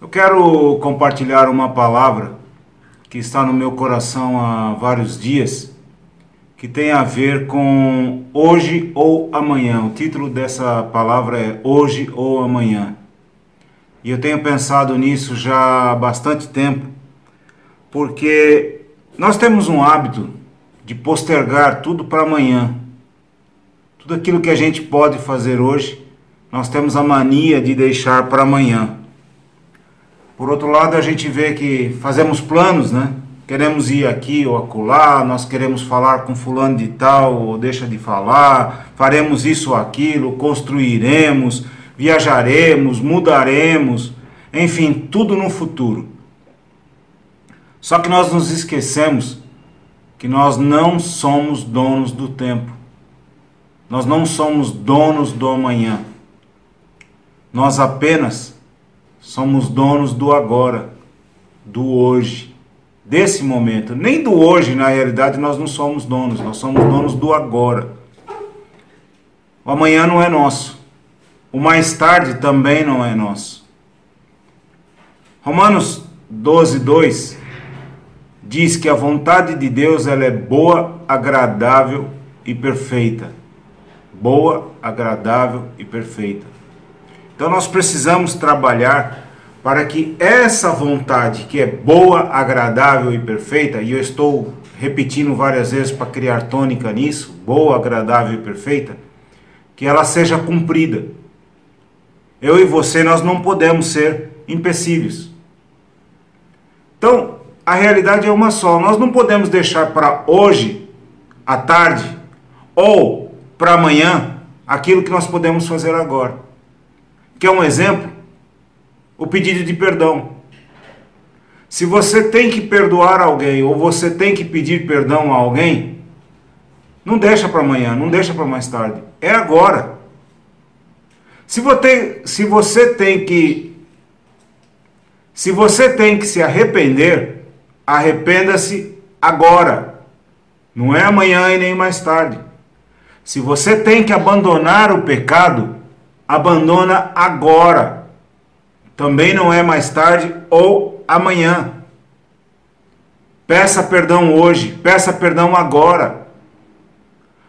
Eu quero compartilhar uma palavra que está no meu coração há vários dias, que tem a ver com hoje ou amanhã. O título dessa palavra é Hoje ou Amanhã. E eu tenho pensado nisso já há bastante tempo, porque nós temos um hábito de postergar tudo para amanhã. Tudo aquilo que a gente pode fazer hoje, nós temos a mania de deixar para amanhã. Por outro lado, a gente vê que fazemos planos, né? Queremos ir aqui ou acolá, nós queremos falar com fulano de tal ou deixa de falar, faremos isso ou aquilo, construiremos, viajaremos, mudaremos, enfim, tudo no futuro. Só que nós nos esquecemos que nós não somos donos do tempo. Nós não somos donos do amanhã. Nós apenas somos donos do agora, do hoje, desse momento. Nem do hoje, na realidade, nós não somos donos, nós somos donos do agora. O amanhã não é nosso. O mais tarde também não é nosso. Romanos 12, 2 diz que a vontade de Deus ela é boa, agradável e perfeita. Boa, agradável e perfeita. Então nós precisamos trabalhar para que essa vontade que é boa, agradável e perfeita, e eu estou repetindo várias vezes para criar tônica nisso, boa, agradável e perfeita, que ela seja cumprida. Eu e você nós não podemos ser empecilhos. Então, a realidade é uma só. Nós não podemos deixar para hoje, à tarde, ou para amanhã, aquilo que nós podemos fazer agora. Quer um exemplo? O pedido de perdão. Se você tem que perdoar alguém ou você tem que pedir perdão a alguém, não deixa para amanhã, não deixa para mais tarde. É agora. Se você, se você tem que se você tem que se arrepender, arrependa-se agora. Não é amanhã e nem mais tarde. Se você tem que abandonar o pecado, abandona agora. Também não é mais tarde ou amanhã. Peça perdão hoje, peça perdão agora.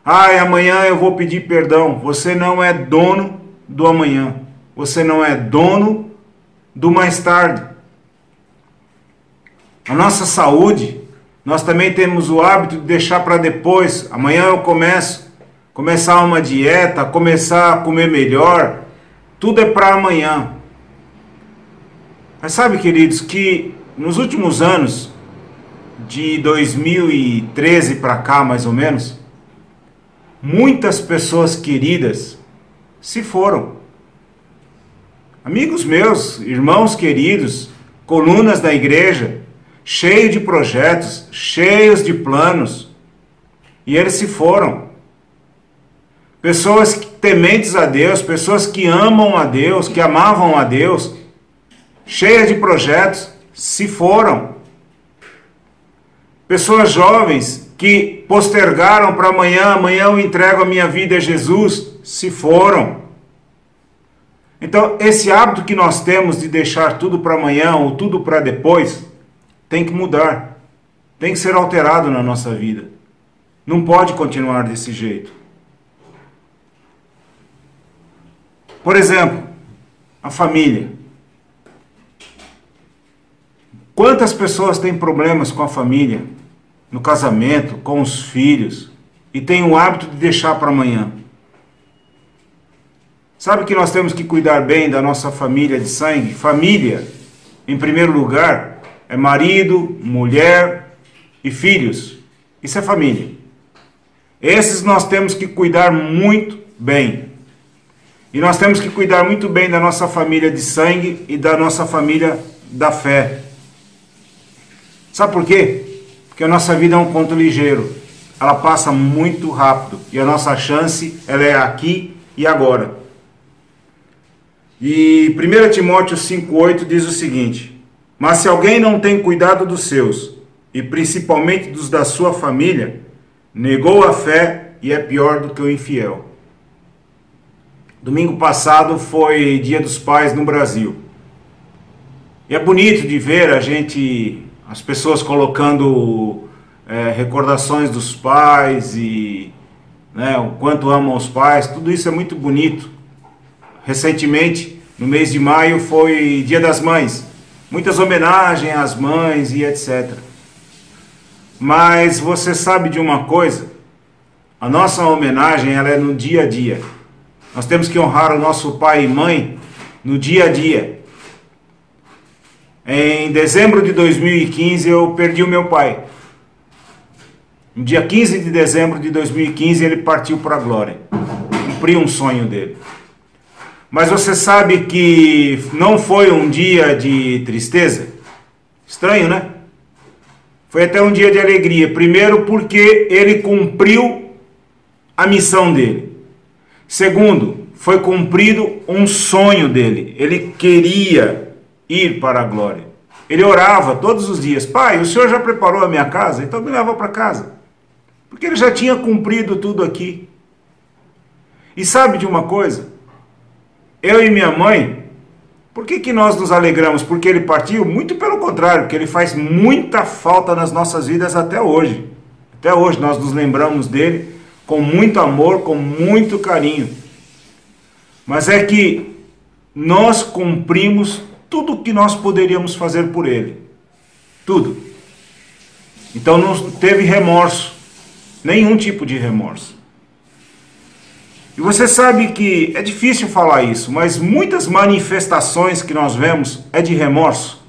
Ai, amanhã eu vou pedir perdão. Você não é dono do amanhã. Você não é dono do mais tarde. A nossa saúde, nós também temos o hábito de deixar para depois. Amanhã eu começo, começar uma dieta, começar a comer melhor. Tudo é para amanhã. Mas sabe, queridos, que nos últimos anos, de 2013 para cá, mais ou menos, muitas pessoas queridas se foram. Amigos meus, irmãos queridos, colunas da igreja, cheio de projetos, cheios de planos, e eles se foram. Pessoas tementes a Deus, pessoas que amam a Deus, que amavam a Deus, cheias de projetos, se foram. Pessoas jovens que postergaram para amanhã, amanhã eu entrego a minha vida a Jesus, se foram. Então, esse hábito que nós temos de deixar tudo para amanhã ou tudo para depois, tem que mudar, tem que ser alterado na nossa vida. Não pode continuar desse jeito. Por exemplo, a família. Quantas pessoas têm problemas com a família, no casamento, com os filhos, e têm o hábito de deixar para amanhã? Sabe que nós temos que cuidar bem da nossa família de sangue? Família, em primeiro lugar, é marido, mulher e filhos. Isso é família. Esses nós temos que cuidar muito bem. E nós temos que cuidar muito bem da nossa família de sangue e da nossa família da fé. Sabe por quê? Porque a nossa vida é um conto ligeiro. Ela passa muito rápido e a nossa chance ela é aqui e agora. E 1 Timóteo 5,8 diz o seguinte: mas se alguém não tem cuidado dos seus, e principalmente dos da sua família, negou a fé e é pior do que o infiel. Domingo passado foi Dia dos Pais no Brasil. E é bonito de ver a gente, as pessoas colocando é, recordações dos pais e né, o quanto amam os pais, tudo isso é muito bonito. Recentemente, no mês de maio, foi Dia das Mães, muitas homenagens às mães e etc. Mas você sabe de uma coisa? A nossa homenagem ela é no dia a dia. Nós temos que honrar o nosso pai e mãe no dia a dia. Em dezembro de 2015 eu perdi o meu pai. No dia 15 de dezembro de 2015 ele partiu para a glória. Cumpriu um sonho dele. Mas você sabe que não foi um dia de tristeza? Estranho, né? Foi até um dia de alegria. Primeiro, porque ele cumpriu a missão dele. Segundo, foi cumprido um sonho dele. Ele queria ir para a glória. Ele orava todos os dias: Pai, o senhor já preparou a minha casa? Então me leva para casa. Porque ele já tinha cumprido tudo aqui. E sabe de uma coisa? Eu e minha mãe, por que, que nós nos alegramos? Porque ele partiu? Muito pelo contrário, porque ele faz muita falta nas nossas vidas até hoje. Até hoje nós nos lembramos dele com muito amor, com muito carinho. Mas é que nós cumprimos tudo o que nós poderíamos fazer por ele. Tudo. Então não teve remorso nenhum tipo de remorso. E você sabe que é difícil falar isso, mas muitas manifestações que nós vemos é de remorso.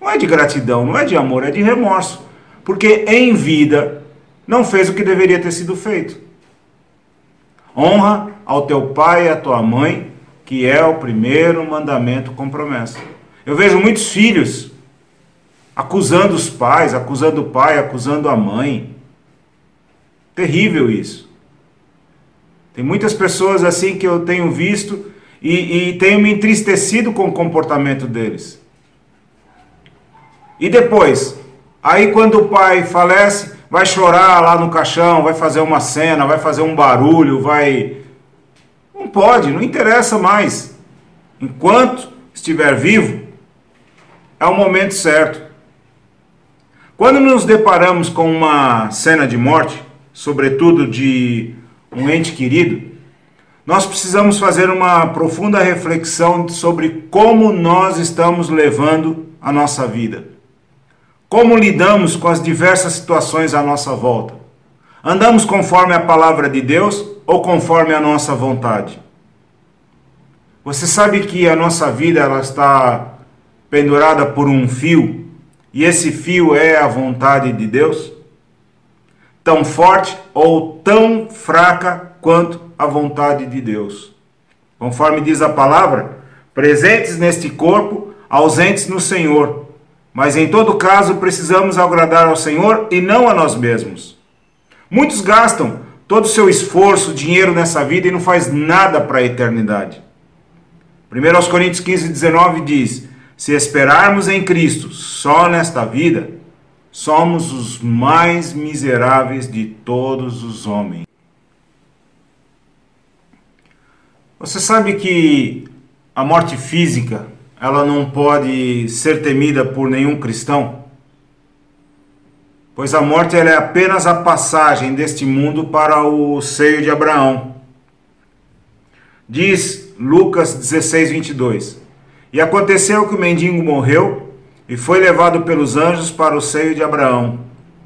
Não é de gratidão, não é de amor, é de remorso. Porque em vida não fez o que deveria ter sido feito. Honra ao teu pai e à tua mãe, que é o primeiro mandamento com promessa. Eu vejo muitos filhos acusando os pais, acusando o pai, acusando a mãe, Terrível isso. Tem muitas pessoas assim que eu tenho visto e, e tenho me entristecido com o comportamento deles. E depois, aí quando o pai falece, vai chorar lá no caixão, vai fazer uma cena, vai fazer um barulho, vai. Não pode, não interessa mais. Enquanto estiver vivo, é o momento certo. Quando nos deparamos com uma cena de morte, sobretudo de um ente querido, nós precisamos fazer uma profunda reflexão sobre como nós estamos levando a nossa vida. Como lidamos com as diversas situações à nossa volta? Andamos conforme a palavra de Deus ou conforme a nossa vontade? Você sabe que a nossa vida ela está pendurada por um fio e esse fio é a vontade de Deus? tão forte ou tão fraca quanto a vontade de Deus. Conforme diz a palavra, presentes neste corpo, ausentes no Senhor. Mas em todo caso precisamos agradar ao Senhor e não a nós mesmos. Muitos gastam todo o seu esforço, dinheiro nessa vida e não faz nada para a eternidade. 1 Coríntios 15, 19 diz: Se esperarmos em Cristo só nesta vida, somos os mais miseráveis de todos os homens. Você sabe que a morte física, ela não pode ser temida por nenhum cristão? Pois a morte é apenas a passagem deste mundo para o seio de Abraão. Diz Lucas 16, 22. E aconteceu que o mendigo morreu e foi levado pelos anjos para o seio de Abraão.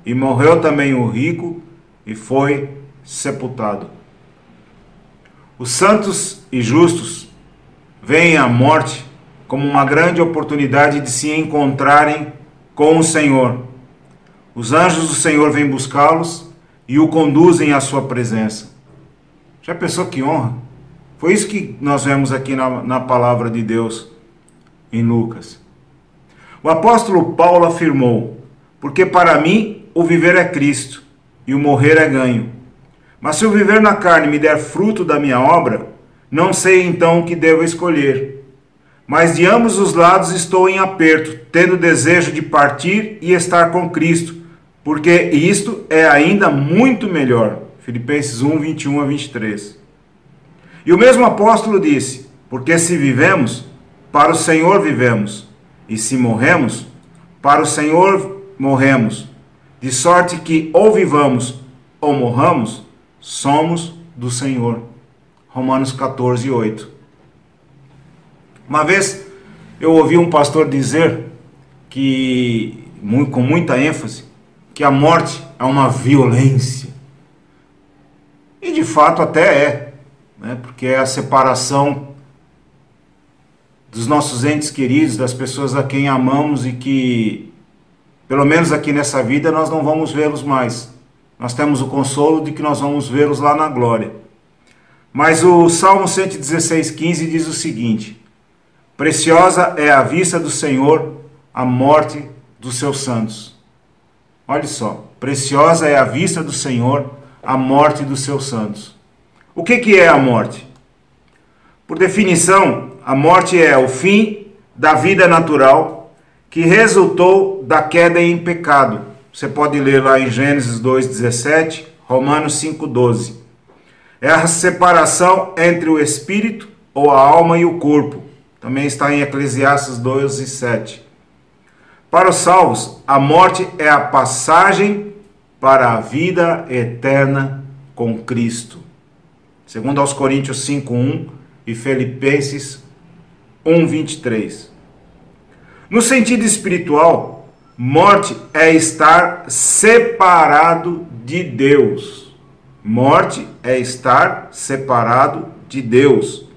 E morreu também o rico e foi sepultado. Os santos e justos veem a morte como uma grande oportunidade de se encontrarem com o Senhor. Os anjos do Senhor vêm buscá-los e o conduzem à sua presença. Já pensou que honra? Foi isso que nós vemos aqui na, na palavra de Deus em Lucas. O apóstolo Paulo afirmou: Porque para mim o viver é Cristo e o morrer é ganho. Mas se o viver na carne me der fruto da minha obra, não sei então o que devo escolher. Mas de ambos os lados estou em aperto, tendo desejo de partir e estar com Cristo, porque isto é ainda muito melhor. Filipenses 1, 21 a 23. E o mesmo apóstolo disse: Porque se vivemos, para o Senhor vivemos E se morremos, para o Senhor morremos, de sorte que ou vivamos ou morramos, somos do Senhor. Romanos 14, 8. Uma vez eu ouvi um pastor dizer que, com muita ênfase, que a morte é uma violência. E de fato até é, né? porque é a separação dos nossos entes queridos, das pessoas a quem amamos e que, pelo menos aqui nessa vida, nós não vamos vê-los mais. Nós temos o consolo de que nós vamos vê-los lá na glória. Mas o Salmo 116,15 diz o seguinte: Preciosa é a vista do Senhor a morte dos seus santos. Olha só, preciosa é a vista do Senhor a morte dos seus santos. O que, que é a morte? Por definição, a morte é o fim da vida natural que resultou da queda em pecado. Você pode ler lá em Gênesis 2,17, Romanos 5,12. É a separação entre o espírito ou a alma e o corpo. Também está em Eclesiastes 2,7. Para os salvos, a morte é a passagem para a vida eterna com Cristo. Segundo aos Coríntios 5:1 e Filipenses 1:23. No sentido espiritual, morte é estar separado de Deus. Morte é estar separado de Deus.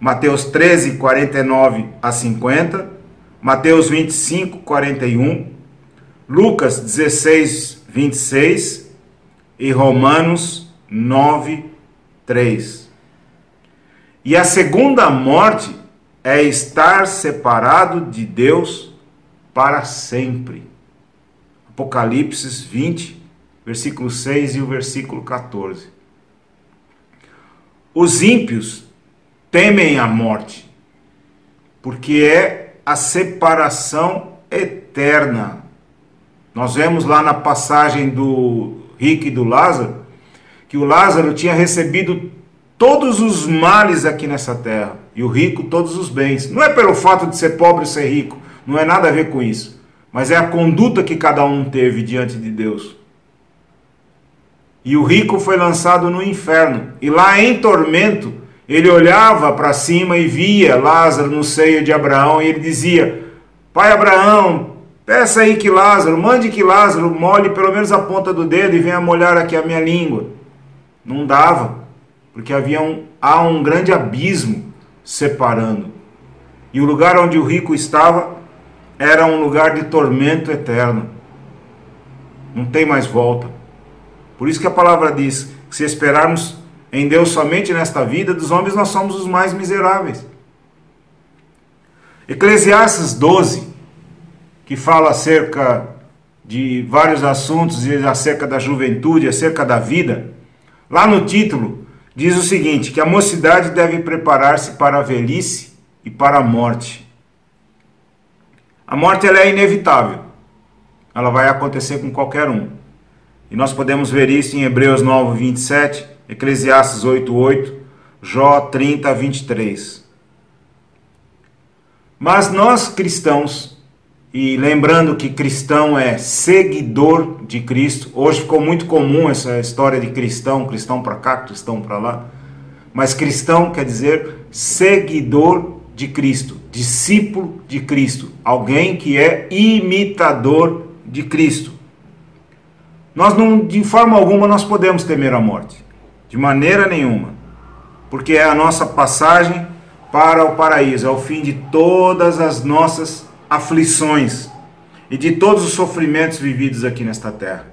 Mateus 13, 49 a 50, Mateus 25, 41, Lucas 16, 26 e Romanos 9, 3. E a segunda morte é estar separado de Deus para sempre. Apocalipse 20, versículo 6 e o versículo 14. Os ímpios temem a morte, porque é a separação eterna. Nós vemos lá na passagem do rico e do Lázaro que o Lázaro tinha recebido todos os males aqui nessa terra e o rico todos os bens. Não é pelo fato de ser pobre ou ser rico, não é nada a ver com isso, mas é a conduta que cada um teve diante de Deus. E o rico foi lançado no inferno, e lá em tormento, ele olhava para cima e via Lázaro no seio de Abraão e ele dizia: Pai Abraão, peça aí que Lázaro, mande que Lázaro molhe pelo menos a ponta do dedo e venha molhar aqui a minha língua. Não dava, porque havia um, há um grande abismo separando. E o lugar onde o rico estava era um lugar de tormento eterno. Não tem mais volta. Por isso que a palavra diz que se esperarmos em Deus somente nesta vida, dos homens nós somos os mais miseráveis. Eclesiastes 12, que fala acerca de vários assuntos acerca da juventude, acerca da vida, lá no título diz o seguinte: que a mocidade deve preparar-se para a velhice e para a morte. A morte ela é inevitável. Ela vai acontecer com qualquer um. E nós podemos ver isso em Hebreus 9, 27, Eclesiastes 8:8, Jó 30, 23. Mas nós cristãos, e lembrando que cristão é seguidor de Cristo, hoje ficou muito comum essa história de cristão, cristão para cá, cristão para lá, mas cristão quer dizer seguidor de Cristo, discípulo de Cristo, alguém que é imitador de Cristo. Nós não, de forma alguma, nós podemos temer a morte. De maneira nenhuma. Porque é a nossa passagem para o paraíso, é o fim de todas as nossas aflições e de todos os sofrimentos vividos aqui nesta terra.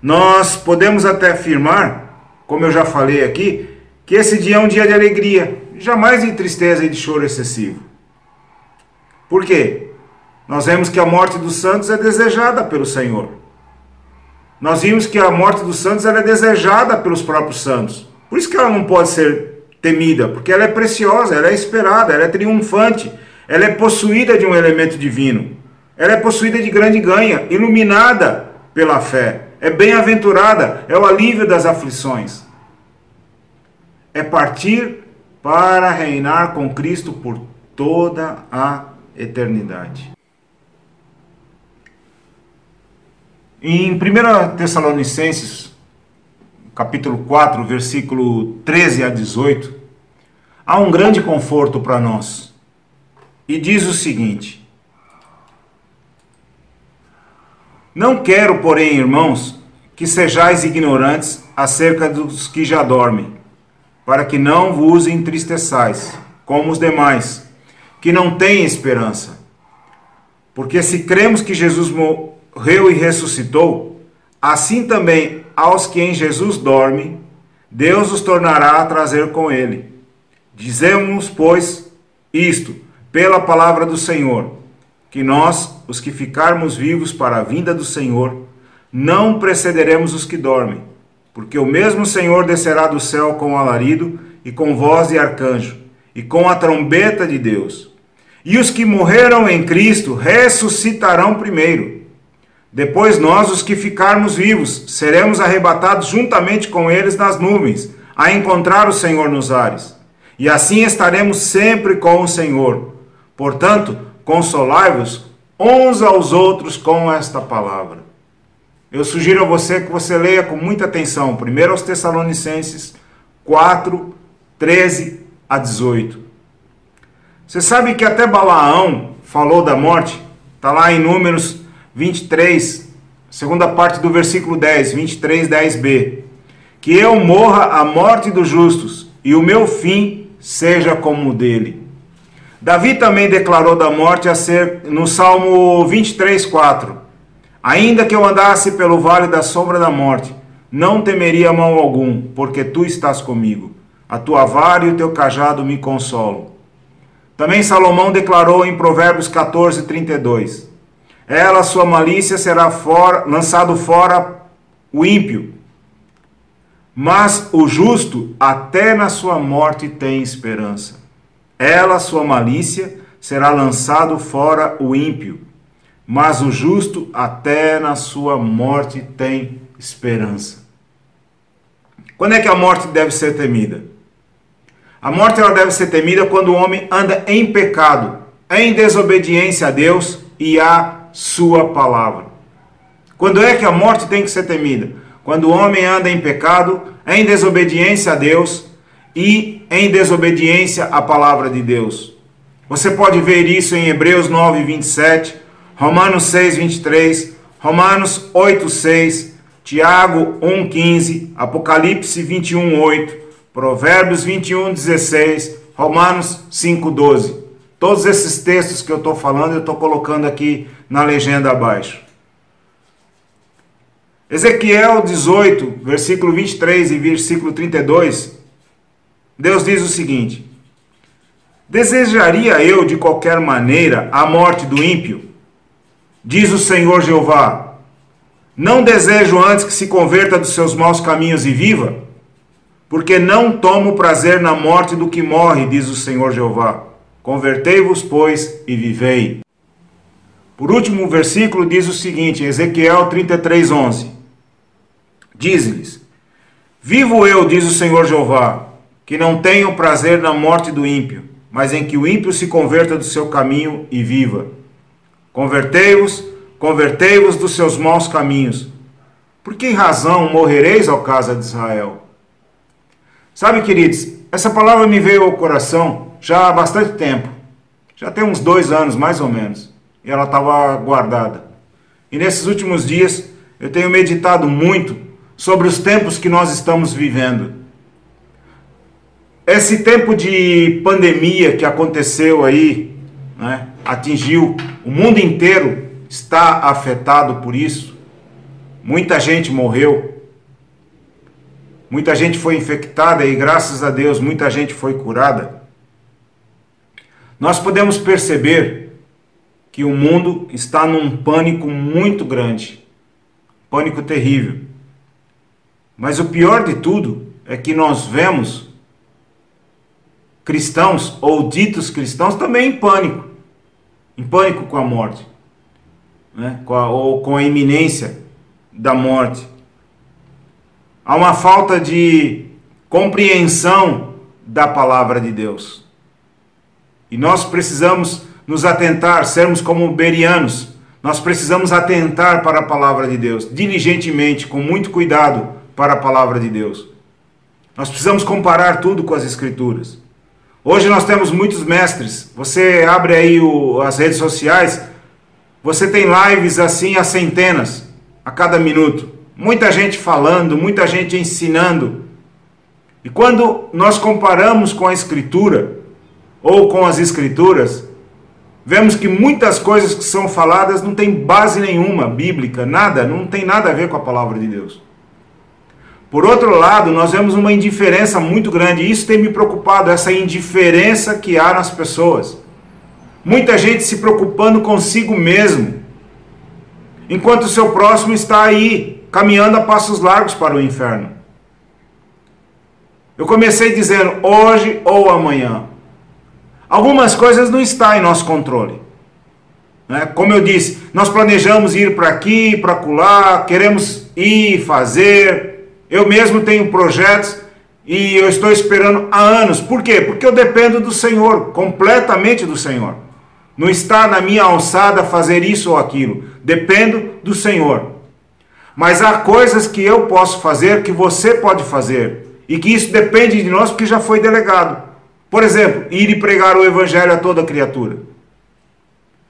Nós podemos até afirmar, como eu já falei aqui, que esse dia é um dia de alegria, jamais de tristeza e de choro excessivo. Por quê? Nós vemos que a morte dos santos é desejada pelo Senhor. Nós vimos que a morte dos santos é desejada pelos próprios santos. Por isso que ela não pode ser temida, porque ela é preciosa, ela é esperada, ela é triunfante, ela é possuída de um elemento divino. Ela é possuída de grande ganha, iluminada pela fé. É bem-aventurada, é o alívio das aflições. É partir para reinar com Cristo por toda a eternidade. Em 1 Tessalonicenses, capítulo 4, versículo 13 a 18, há um grande conforto para nós. E diz o seguinte: Não quero, porém, irmãos, que sejais ignorantes acerca dos que já dormem, para que não vos entristeçais, como os demais, que não têm esperança. Porque se cremos que Jesus morreu e ressuscitou, assim também aos que em Jesus dormem, Deus os tornará a trazer com ele. Dizemos, pois, isto, pela palavra do Senhor, que nós, os que ficarmos vivos para a vinda do Senhor, não precederemos os que dormem, porque o mesmo Senhor descerá do céu com alarido e com voz de arcanjo e com a trombeta de Deus. E os que morreram em Cristo ressuscitarão primeiro. Depois nós, os que ficarmos vivos, seremos arrebatados juntamente com eles nas nuvens, a encontrar o Senhor nos ares. E assim estaremos sempre com o Senhor. Portanto, consolai-vos uns aos outros com esta palavra. Eu sugiro a você que você leia com muita atenção, primeiro aos Tessalonicenses 4, 13 a 18. Você sabe que até Balaão falou da morte? Está lá em Números 23, segunda parte do versículo 10, 23, 10b. Que eu morra a morte dos justos e o meu fim seja como o dele. Davi também declarou da morte a ser no Salmo 23, 4. Ainda que eu andasse pelo vale da sombra da morte, não temeria mal algum, porque tu estás comigo. A tua vara e o teu cajado me consolam. Também Salomão declarou em Provérbios 14, 32: Ela, sua malícia, será fora, lançado fora o ímpio, mas o justo, até na sua morte, tem esperança. Ela, sua malícia, será lançado fora o ímpio, mas o justo até na sua morte tem esperança. Quando é que a morte deve ser temida? A morte ela deve ser temida quando o homem anda em pecado, em desobediência a Deus e à sua palavra. Quando é que a morte tem que ser temida? Quando o homem anda em pecado, em desobediência a Deus e em desobediência à palavra de Deus. Você pode ver isso em Hebreus 9, 27, Romanos 6, 23, Romanos 8, 6, Tiago 1, 15, Apocalipse 21, 8, Provérbios 21, 16, Romanos 5, 12. Todos esses textos que eu estou falando, eu estou colocando aqui na legenda abaixo. Ezequiel 18, versículo 23 e versículo 32, Deus diz o seguinte: Desejaria eu de qualquer maneira a morte do ímpio? Diz o Senhor Jeová: Não desejo antes que se converta dos seus maus caminhos e viva? Porque não tomo prazer na morte do que morre, diz o Senhor Jeová. Convertei-vos, pois, e vivei. Por último, o versículo diz o seguinte, Ezequiel 33, 11. Diz-lhes: Vivo eu, diz o Senhor Jeová, que não tenho prazer na morte do ímpio, mas em que o ímpio se converta do seu caminho e viva. Convertei-vos, convertei-vos dos seus maus caminhos. Por que razão morrereis ao casa de Israel? Sabe, queridos, essa palavra me veio ao coração já há bastante tempo. Já tem uns dois anos, mais ou menos. E ela estava guardada. E nesses últimos dias eu tenho meditado muito sobre os tempos que nós estamos vivendo. Esse tempo de pandemia que aconteceu aí, né, atingiu o mundo inteiro, está afetado por isso. Muita gente morreu, muita gente foi infectada e, graças a Deus, muita gente foi curada. Nós podemos perceber que o mundo está num pânico muito grande, pânico terrível. Mas o pior de tudo é que nós vemos cristãos ou ditos cristãos também em pânico, em pânico com a morte, né? com a, ou com a iminência da morte. Há uma falta de compreensão da palavra de Deus. E nós precisamos nos atentar, sermos como berianos. Nós precisamos atentar para a palavra de Deus, diligentemente, com muito cuidado para a palavra de Deus. Nós precisamos comparar tudo com as Escrituras. Hoje nós temos muitos mestres. Você abre aí o, as redes sociais, você tem lives assim a centenas, a cada minuto. Muita gente falando, muita gente ensinando. E quando nós comparamos com a Escritura, ou com as Escrituras, vemos que muitas coisas que são faladas não tem base nenhuma bíblica, nada, não tem nada a ver com a palavra de Deus. Por outro lado, nós vemos uma indiferença muito grande, e isso tem me preocupado, essa indiferença que há nas pessoas. Muita gente se preocupando consigo mesmo, enquanto o seu próximo está aí, caminhando a passos largos para o inferno. Eu comecei dizendo hoje ou amanhã. Algumas coisas não estão em nosso controle. Né? Como eu disse, nós planejamos ir para aqui, para acolá, queremos ir, fazer. Eu mesmo tenho projetos e eu estou esperando há anos. Por quê? Porque eu dependo do Senhor, completamente do Senhor. Não está na minha alçada fazer isso ou aquilo. Dependo do Senhor. Mas há coisas que eu posso fazer, que você pode fazer. E que isso depende de nós, porque já foi delegado. Por exemplo, ir e pregar o evangelho a toda criatura.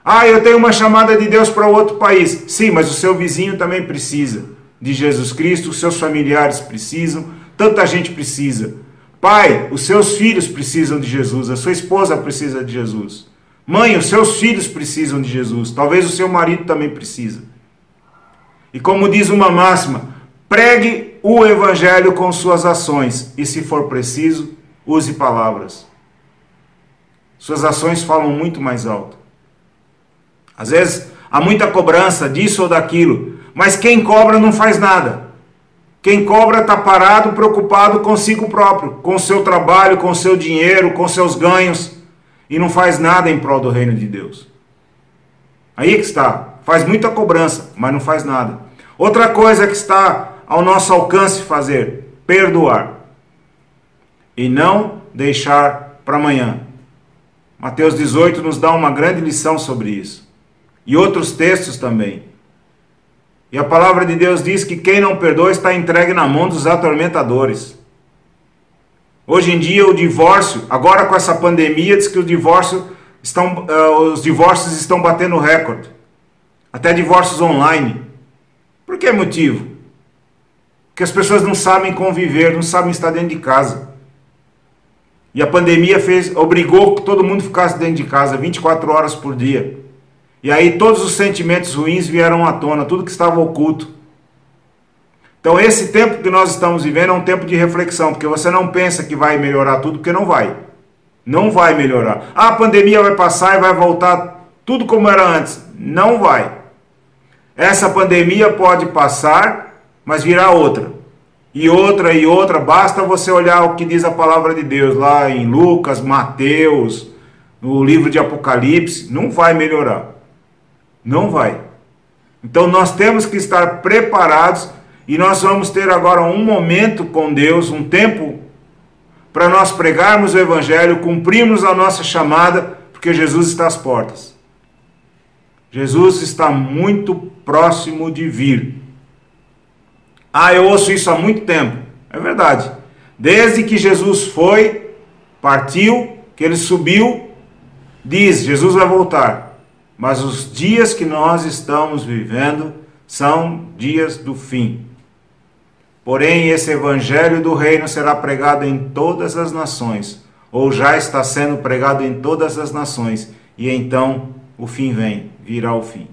Ah, eu tenho uma chamada de Deus para outro país. Sim, mas o seu vizinho também precisa de Jesus Cristo, os seus familiares precisam, tanta gente precisa. Pai, os seus filhos precisam de Jesus, a sua esposa precisa de Jesus. Mãe, os seus filhos precisam de Jesus, talvez o seu marido também precisa. E como diz uma máxima, pregue o evangelho com suas ações e, se for preciso, use palavras. Suas ações falam muito mais alto. Às vezes há muita cobrança disso ou daquilo, mas quem cobra não faz nada. Quem cobra está parado, preocupado consigo próprio, com seu trabalho, com seu dinheiro, com seus ganhos, e não faz nada em prol do reino de Deus. Aí que está. Faz muita cobrança, mas não faz nada. Outra coisa que está ao nosso alcance fazer: perdoar. E não deixar para amanhã. Mateus 18 nos dá uma grande lição sobre isso. E outros textos também. E a palavra de Deus diz que quem não perdoa está entregue na mão dos atormentadores. Hoje em dia o divórcio, agora com essa pandemia, diz que o divórcio estão, uh, os divórcios estão batendo recorde. Até divórcios online. Por que motivo? Porque as pessoas não sabem conviver, não sabem estar dentro de casa. E a pandemia fez, obrigou que todo mundo ficasse dentro de casa 24 horas por dia. E aí todos os sentimentos ruins vieram à tona, tudo que estava oculto. Então esse tempo que nós estamos vivendo é um tempo de reflexão, porque você não pensa que vai melhorar tudo, porque não vai. Não vai melhorar. Ah, a pandemia vai passar e vai voltar tudo como era antes. Não vai. Essa pandemia pode passar, mas virá outra e outra e outra, basta você olhar o que diz a palavra de Deus lá em Lucas, Mateus, no livro de Apocalipse, não vai melhorar. Não vai. Então nós temos que estar preparados e nós vamos ter agora um momento com Deus, um tempo para nós pregarmos o evangelho, cumprirmos a nossa chamada, porque Jesus está às portas. Jesus está muito próximo de vir. Ah, eu ouço isso há muito tempo. É verdade. Desde que Jesus foi, partiu, que ele subiu, diz: Jesus vai voltar. Mas os dias que nós estamos vivendo são dias do fim. Porém, esse evangelho do reino será pregado em todas as nações, ou já está sendo pregado em todas as nações, e então o fim vem, virá o fim.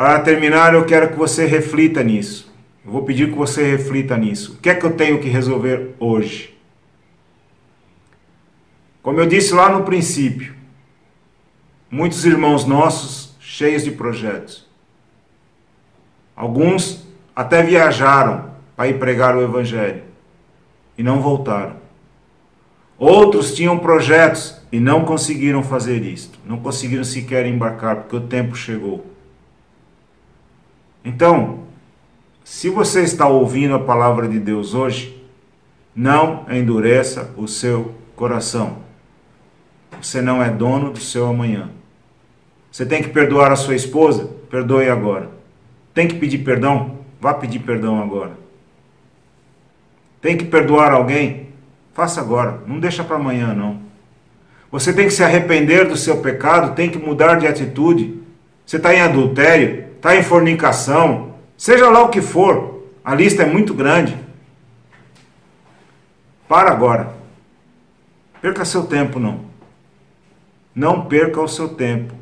Para terminar, eu quero que você reflita nisso. Eu vou pedir que você reflita nisso. O que é que eu tenho que resolver hoje? Como eu disse lá no princípio, muitos irmãos nossos cheios de projetos. Alguns até viajaram para ir pregar o Evangelho e não voltaram. Outros tinham projetos e não conseguiram fazer isto, não conseguiram sequer embarcar porque o tempo chegou. Então, se você está ouvindo a palavra de Deus hoje, não endureça o seu coração. Você não é dono do seu amanhã. Você tem que perdoar a sua esposa? Perdoe agora. Tem que pedir perdão? Vá pedir perdão agora. Tem que perdoar alguém? Faça agora. Não deixa para amanhã, não. Você tem que se arrepender do seu pecado, tem que mudar de atitude. Você está em adultério, está em fornicação, seja lá o que for, a lista é muito grande. Para agora. Perca seu tempo, não. Não perca o seu tempo,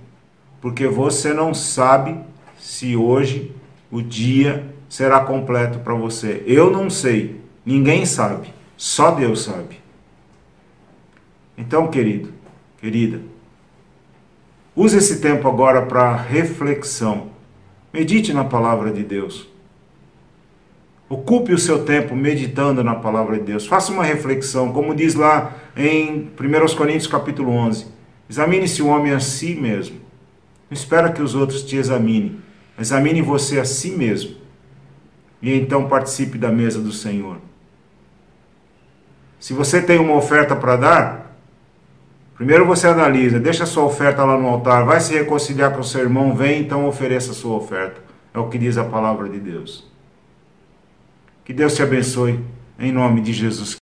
porque você não sabe se hoje o dia será completo para você. Eu não sei, ninguém sabe, só Deus sabe. Então, querido, querida, use esse tempo agora para reflexão. Medite na palavra de Deus. Ocupe o seu tempo meditando na palavra de Deus. Faça uma reflexão, como diz lá em 1 Coríntios capítulo 11. Examine-se o homem a si mesmo. Não espera que os outros te examinem. Examine você a si mesmo. E então participe da mesa do Senhor. Se você tem uma oferta para dar, primeiro você analisa, deixa a sua oferta lá no altar, vai se reconciliar com o seu irmão, vem então ofereça a sua oferta. É o que diz a palavra de Deus. Que Deus te abençoe, em nome de Jesus.